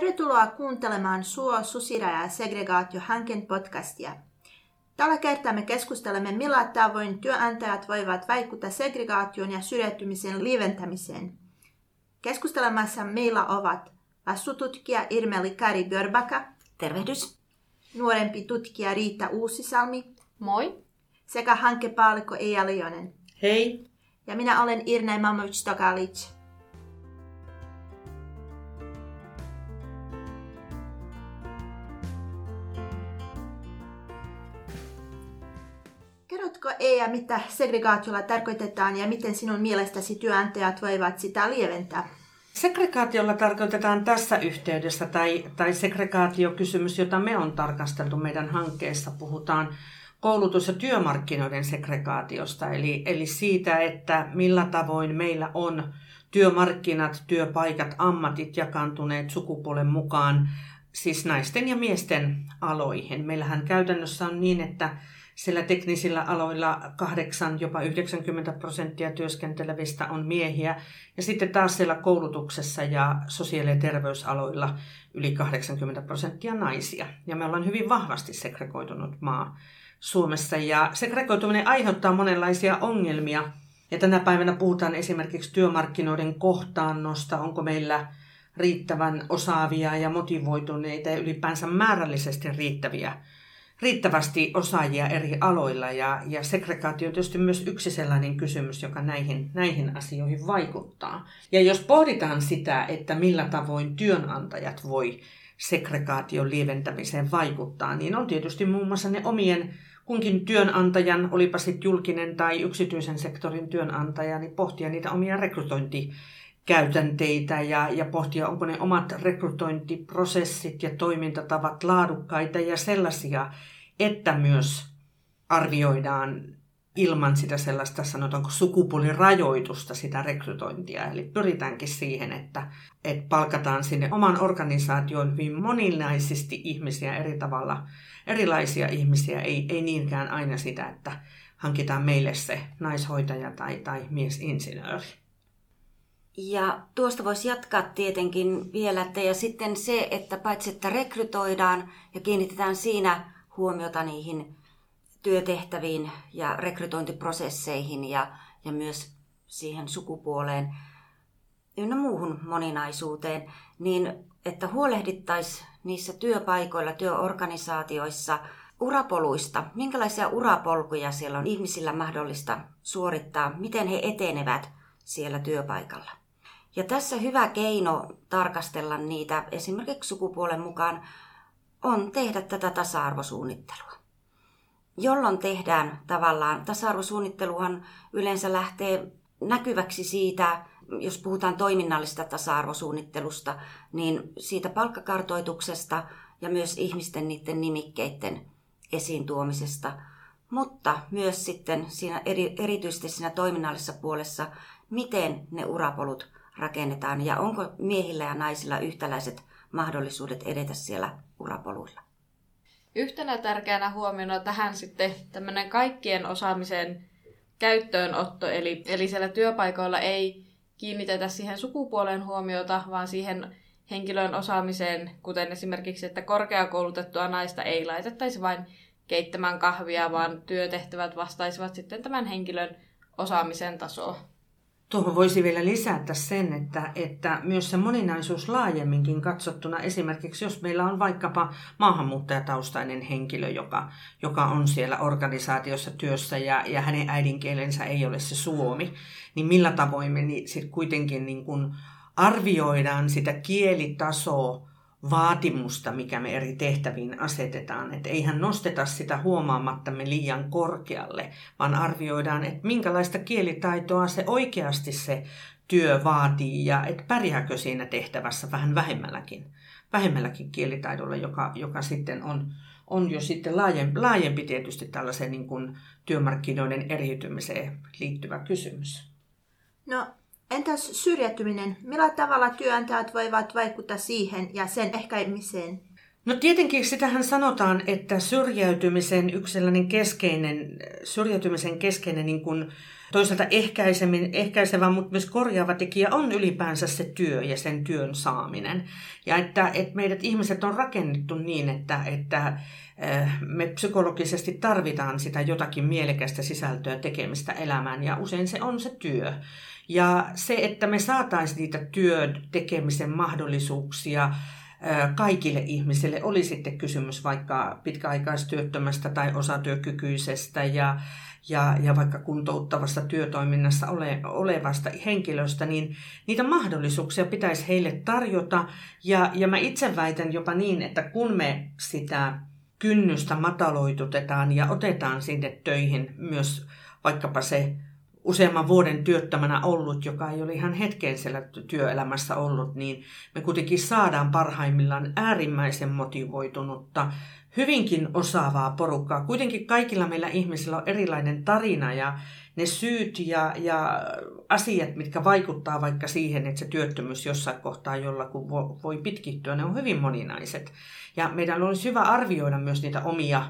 Tervetuloa kuuntelemaan Suo, Susira ja segregaatio hanken podcastia. Tällä kertaa me keskustelemme, millä tavoin työnantajat voivat vaikuttaa segregaation ja syrjäytymisen lieventämiseen. Keskustelemassa meillä ovat vastuututkija Irmeli Kari Börbaka. Tervehdys. Nuorempi tutkija Riitta Uusisalmi. Moi. Sekä hankepaallikko Eija Lionen. Hei. Ja minä olen Irne Mamovic-Tokalic. Kerrotko Eija, mitä segregaatiolla tarkoitetaan ja miten sinun mielestäsi työnantajat voivat sitä lieventää? Segregaatiolla tarkoitetaan tässä yhteydessä, tai, tai segregaatiokysymys, jota me on tarkasteltu meidän hankkeessa, puhutaan koulutus- ja työmarkkinoiden segregaatiosta, eli, eli siitä, että millä tavoin meillä on työmarkkinat, työpaikat, ammatit jakantuneet sukupuolen mukaan, siis naisten ja miesten aloihin. Meillähän käytännössä on niin, että sillä teknisillä aloilla 8, jopa 90 prosenttia työskentelevistä on miehiä. Ja sitten taas siellä koulutuksessa ja sosiaali- ja terveysaloilla yli 80 prosenttia naisia. Ja me ollaan hyvin vahvasti segregoitunut maa Suomessa. Ja segregoituminen aiheuttaa monenlaisia ongelmia. Ja tänä päivänä puhutaan esimerkiksi työmarkkinoiden kohtaannosta. Onko meillä riittävän osaavia ja motivoituneita ja ylipäänsä määrällisesti riittäviä riittävästi osaajia eri aloilla ja, ja segregaatio on tietysti myös yksi sellainen kysymys, joka näihin, näihin asioihin vaikuttaa. Ja jos pohditaan sitä, että millä tavoin työnantajat voi segregaation lieventämiseen vaikuttaa, niin on tietysti muun muassa ne omien kunkin työnantajan, olipa sitten julkinen tai yksityisen sektorin työnantaja, niin pohtia niitä omia rekrytointi käytänteitä ja, ja pohtia, onko ne omat rekrytointiprosessit ja toimintatavat laadukkaita ja sellaisia, että myös arvioidaan ilman sitä sellaista, sanotaanko sukupuolirajoitusta sitä rekrytointia. Eli pyritäänkin siihen, että, että palkataan sinne oman organisaation hyvin moninaisesti ihmisiä eri tavalla, erilaisia ihmisiä, ei, ei niinkään aina sitä, että hankitaan meille se naishoitaja tai, tai miesinsinööri. Ja tuosta voisi jatkaa tietenkin vielä, että ja sitten se, että paitsi että rekrytoidaan ja kiinnitetään siinä huomiota niihin työtehtäviin ja rekrytointiprosesseihin ja, ja myös siihen sukupuoleen ynnä muuhun moninaisuuteen, niin että huolehdittaisiin niissä työpaikoilla, työorganisaatioissa urapoluista, minkälaisia urapolkuja siellä on ihmisillä mahdollista suorittaa, miten he etenevät siellä työpaikalla. Ja tässä hyvä keino tarkastella niitä esimerkiksi sukupuolen mukaan on tehdä tätä tasa-arvosuunnittelua. Jolloin tehdään tavallaan, tasa-arvosuunnitteluhan yleensä lähtee näkyväksi siitä, jos puhutaan toiminnallisesta tasa-arvosuunnittelusta, niin siitä palkkakartoituksesta ja myös ihmisten niiden nimikkeiden esiin tuomisesta, mutta myös sitten siinä eri, erityisesti siinä toiminnallisessa puolessa, miten ne urapolut rakennetaan ja onko miehillä ja naisilla yhtäläiset mahdollisuudet edetä siellä urapoluilla. Yhtenä tärkeänä huomiona tähän sitten tämmöinen kaikkien osaamisen käyttöönotto, eli, eli siellä työpaikoilla ei kiinnitetä siihen sukupuolen huomiota, vaan siihen henkilön osaamiseen, kuten esimerkiksi, että korkeakoulutettua naista ei laitettaisi vain keittämään kahvia, vaan työtehtävät vastaisivat sitten tämän henkilön osaamisen tasoa. Tuohon voisi vielä lisätä sen, että, että myös se moninaisuus laajemminkin katsottuna, esimerkiksi jos meillä on vaikkapa maahanmuuttajataustainen henkilö, joka, joka on siellä organisaatiossa työssä ja, ja hänen äidinkielensä ei ole se suomi, niin millä tavoin me niin sit kuitenkin niin kuin arvioidaan sitä kielitasoa vaatimusta, mikä me eri tehtäviin asetetaan. Että eihän nosteta sitä huomaamattamme liian korkealle, vaan arvioidaan, että minkälaista kielitaitoa se oikeasti se työ vaatii ja että pärjääkö siinä tehtävässä vähän vähemmälläkin, vähemmälläkin kielitaidolla, joka, joka sitten on, on jo sitten laajempi, laajempi tietysti tällaiseen niin työmarkkinoiden eriytymiseen liittyvä kysymys. No Entäs syrjäytyminen? Millä tavalla työnantajat voivat vaikuttaa siihen ja sen ehkäimiseen? No tietenkin sitähän sanotaan, että syrjäytymisen yksi sellainen keskeinen, syrjäytymisen keskeinen niin kuin toisaalta ehkäisevä, mutta myös korjaava tekijä on ylipäänsä se työ ja sen työn saaminen. Ja että, että meidät ihmiset on rakennettu niin, että, että äh, me psykologisesti tarvitaan sitä jotakin mielekästä sisältöä tekemistä elämään ja usein se on se työ. Ja se, että me saataisiin niitä työn tekemisen mahdollisuuksia kaikille ihmisille, oli sitten kysymys vaikka pitkäaikaistyöttömästä tai osatyökykyisestä ja, ja, ja vaikka kuntouttavassa työtoiminnassa ole, olevasta henkilöstä, niin niitä mahdollisuuksia pitäisi heille tarjota. Ja, ja mä itse väitän jopa niin, että kun me sitä kynnystä mataloitutetaan ja otetaan sinne töihin myös vaikkapa se useamman vuoden työttömänä ollut, joka ei ole ihan hetken siellä työelämässä ollut, niin me kuitenkin saadaan parhaimmillaan äärimmäisen motivoitunutta, hyvinkin osaavaa porukkaa. Kuitenkin kaikilla meillä ihmisillä on erilainen tarina ja ne syyt ja, ja asiat, mitkä vaikuttaa vaikka siihen, että se työttömyys jossain kohtaa jollakin voi pitkittyä, ne on hyvin moninaiset. Ja meidän olisi hyvä arvioida myös niitä omia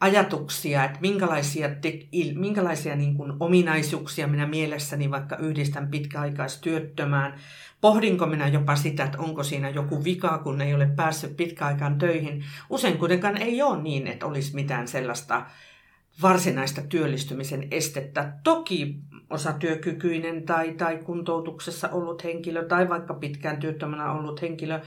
ajatuksia, että minkälaisia, te, minkälaisia niin kuin ominaisuuksia minä mielessäni vaikka yhdistän pitkäaikaistyöttömään. Pohdinko minä jopa sitä, että onko siinä joku vika, kun ei ole päässyt pitkäaikaan töihin. Usein kuitenkaan ei ole niin, että olisi mitään sellaista varsinaista työllistymisen estettä. Toki osatyökykyinen tai, tai kuntoutuksessa ollut henkilö tai vaikka pitkään työttömänä ollut henkilö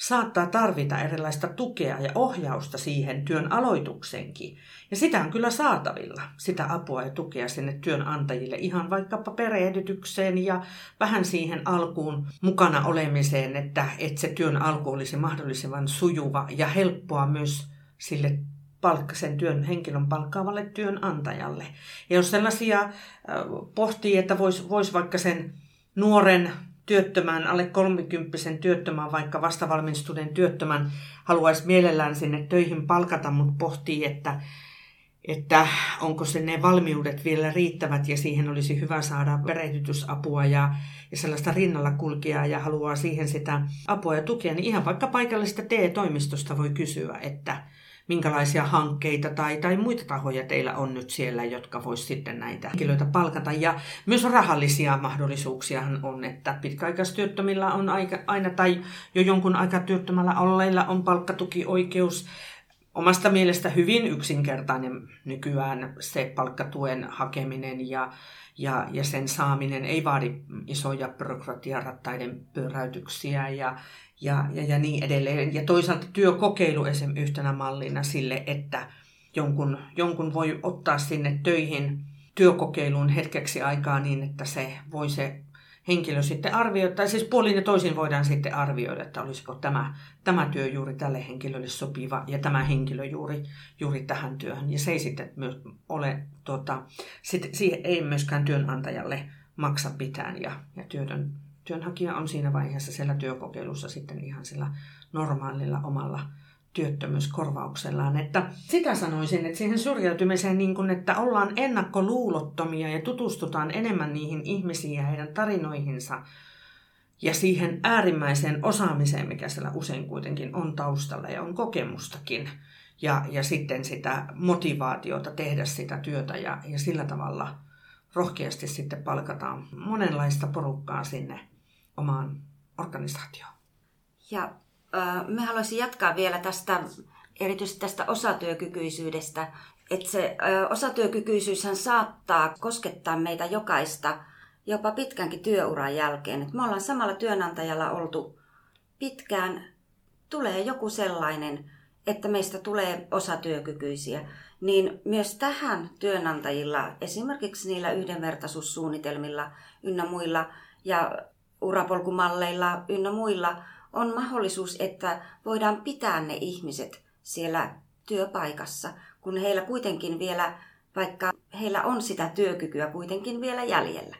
saattaa tarvita erilaista tukea ja ohjausta siihen työn aloituksenkin. Ja sitä on kyllä saatavilla, sitä apua ja tukea sinne työnantajille, ihan vaikkapa perehdytykseen ja vähän siihen alkuun mukana olemiseen, että, että se työn alku olisi mahdollisimman sujuva ja helppoa myös sille palkka, sen työn, henkilön palkkaavalle työnantajalle. Ja jos sellaisia pohtii, että voisi vois vaikka sen nuoren työttömän, alle 30 työttömän, vaikka vastavalmistuneen työttömän haluaisi mielellään sinne töihin palkata, mutta pohtii, että, että onko se ne valmiudet vielä riittävät ja siihen olisi hyvä saada perehdytysapua ja, ja sellaista rinnalla kulkea ja haluaa siihen sitä apua ja tukea, niin ihan vaikka paikallisesta TE-toimistosta voi kysyä, että minkälaisia hankkeita tai, tai muita tahoja teillä on nyt siellä, jotka vois sitten näitä henkilöitä palkata. Ja myös rahallisia mahdollisuuksiahan on, että pitkäaikaistyöttömillä on aika, aina tai jo jonkun aikaa työttömällä olleilla on palkkatukioikeus. Omasta mielestä hyvin yksinkertainen nykyään se palkkatuen hakeminen ja, ja, ja sen saaminen ei vaadi isoja byrokratiarattaiden pyöräytyksiä ja, ja, ja, ja niin edelleen. Ja toisaalta työkokeilu esim. yhtenä mallina sille, että jonkun, jonkun voi ottaa sinne töihin työkokeiluun hetkeksi aikaa niin, että se voi se henkilö sitten arvioida, tai siis puolin ja toisin voidaan sitten arvioida, että olisiko tämä, tämä työ juuri tälle henkilölle sopiva ja tämä henkilö juuri, juuri tähän työhön. Ja se ei sitten myös ole, tuota, sit, siihen ei myöskään työnantajalle maksa mitään ja, ja työtön työnhakija on siinä vaiheessa siellä työkokeilussa sitten ihan sillä normaalilla omalla työttömyyskorvauksellaan. Että sitä sanoisin, että siihen syrjäytymiseen, niin kuin, että ollaan ennakkoluulottomia ja tutustutaan enemmän niihin ihmisiin ja heidän tarinoihinsa ja siihen äärimmäiseen osaamiseen, mikä siellä usein kuitenkin on taustalla ja on kokemustakin. Ja, ja sitten sitä motivaatiota tehdä sitä työtä ja, ja sillä tavalla rohkeasti sitten palkataan monenlaista porukkaa sinne omaan organisaatioon. Ja äh, me haluaisin jatkaa vielä tästä, erityisesti tästä osatyökykyisyydestä. Että se äh, osatyökykyisyyshän saattaa koskettaa meitä jokaista jopa pitkänkin työuran jälkeen. Et me ollaan samalla työnantajalla oltu pitkään, tulee joku sellainen, että meistä tulee osatyökykyisiä, niin myös tähän työnantajilla, esimerkiksi niillä yhdenvertaisuussuunnitelmilla ynnä muilla ja urapolkumalleilla ynnä muilla on mahdollisuus, että voidaan pitää ne ihmiset siellä työpaikassa, kun heillä kuitenkin vielä, vaikka heillä on sitä työkykyä kuitenkin vielä jäljellä.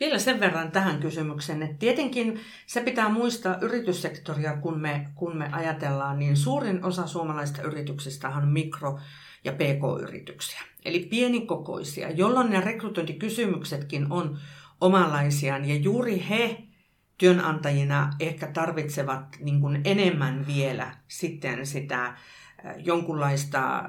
Vielä sen verran tähän kysymykseen, että tietenkin se pitää muistaa yrityssektoria, kun me, kun me ajatellaan, niin suurin osa suomalaisista yrityksistä on mikro- ja pk-yrityksiä, eli pienikokoisia, jolloin ne rekrytointikysymyksetkin on omanlaisiaan. Ja juuri he työnantajina ehkä tarvitsevat niin kuin enemmän vielä sitten sitä jonkunlaista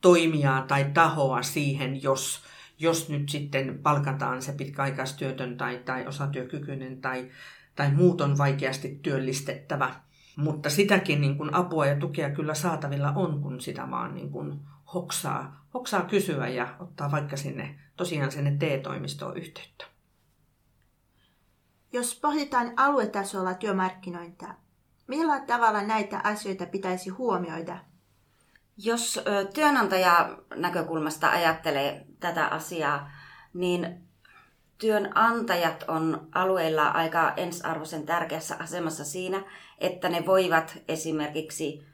toimijaa tai tahoa siihen, jos, jos nyt sitten palkataan se pitkäaikaistyötön tai, tai osatyökykyinen tai, tai muuton vaikeasti työllistettävä. Mutta sitäkin niin kuin apua ja tukea kyllä saatavilla on, kun sitä vaan niin kuin hoksaa, hoksaa kysyä ja ottaa vaikka sinne tosiaan sinne TE-toimistoon yhteyttä. Jos pohditaan aluetasolla työmarkkinointia, millä tavalla näitä asioita pitäisi huomioida? Jos työnantaja näkökulmasta ajattelee tätä asiaa, niin työnantajat on alueilla aika ensarvoisen tärkeässä asemassa siinä, että ne voivat esimerkiksi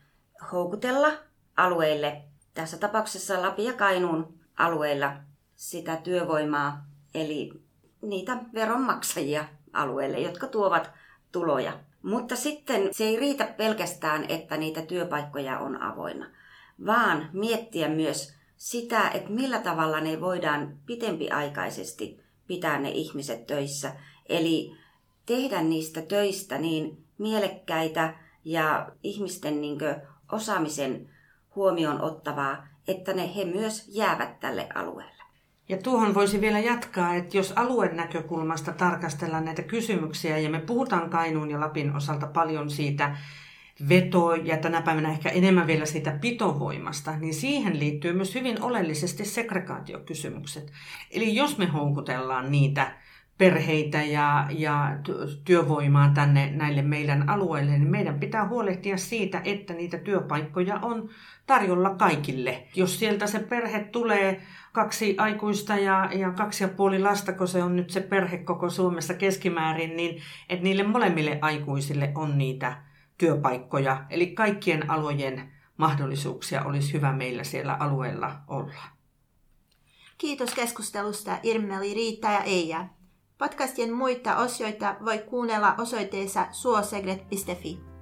houkutella alueille, tässä tapauksessa Lapin ja Kainuun alueilla, sitä työvoimaa, eli niitä veronmaksajia alueelle, jotka tuovat tuloja. Mutta sitten se ei riitä pelkästään, että niitä työpaikkoja on avoinna, vaan miettiä myös sitä, että millä tavalla ne voidaan pitempiaikaisesti pitää ne ihmiset töissä. Eli tehdä niistä töistä niin mielekkäitä ja ihmisten niin osaamisen huomioon ottavaa, että ne he myös jäävät tälle alueelle. Ja tuohon voisi vielä jatkaa, että jos alueen näkökulmasta tarkastellaan näitä kysymyksiä, ja me puhutaan Kainuun ja Lapin osalta paljon siitä veto- ja tänä päivänä ehkä enemmän vielä siitä pitovoimasta, niin siihen liittyy myös hyvin oleellisesti segregaatiokysymykset. Eli jos me houkutellaan niitä perheitä ja, ja työvoimaa tänne näille meidän alueille, niin meidän pitää huolehtia siitä, että niitä työpaikkoja on tarjolla kaikille. Jos sieltä se perhe tulee kaksi aikuista ja, ja kaksi ja puoli lasta, kun se on nyt se perhe koko Suomessa keskimäärin, niin että niille molemmille aikuisille on niitä työpaikkoja. Eli kaikkien alojen mahdollisuuksia olisi hyvä meillä siellä alueella olla. Kiitos keskustelusta Irmeli, Riitta ja Eija. Podcastien muita osioita voi kuunnella osoitteessa suosegret.fi.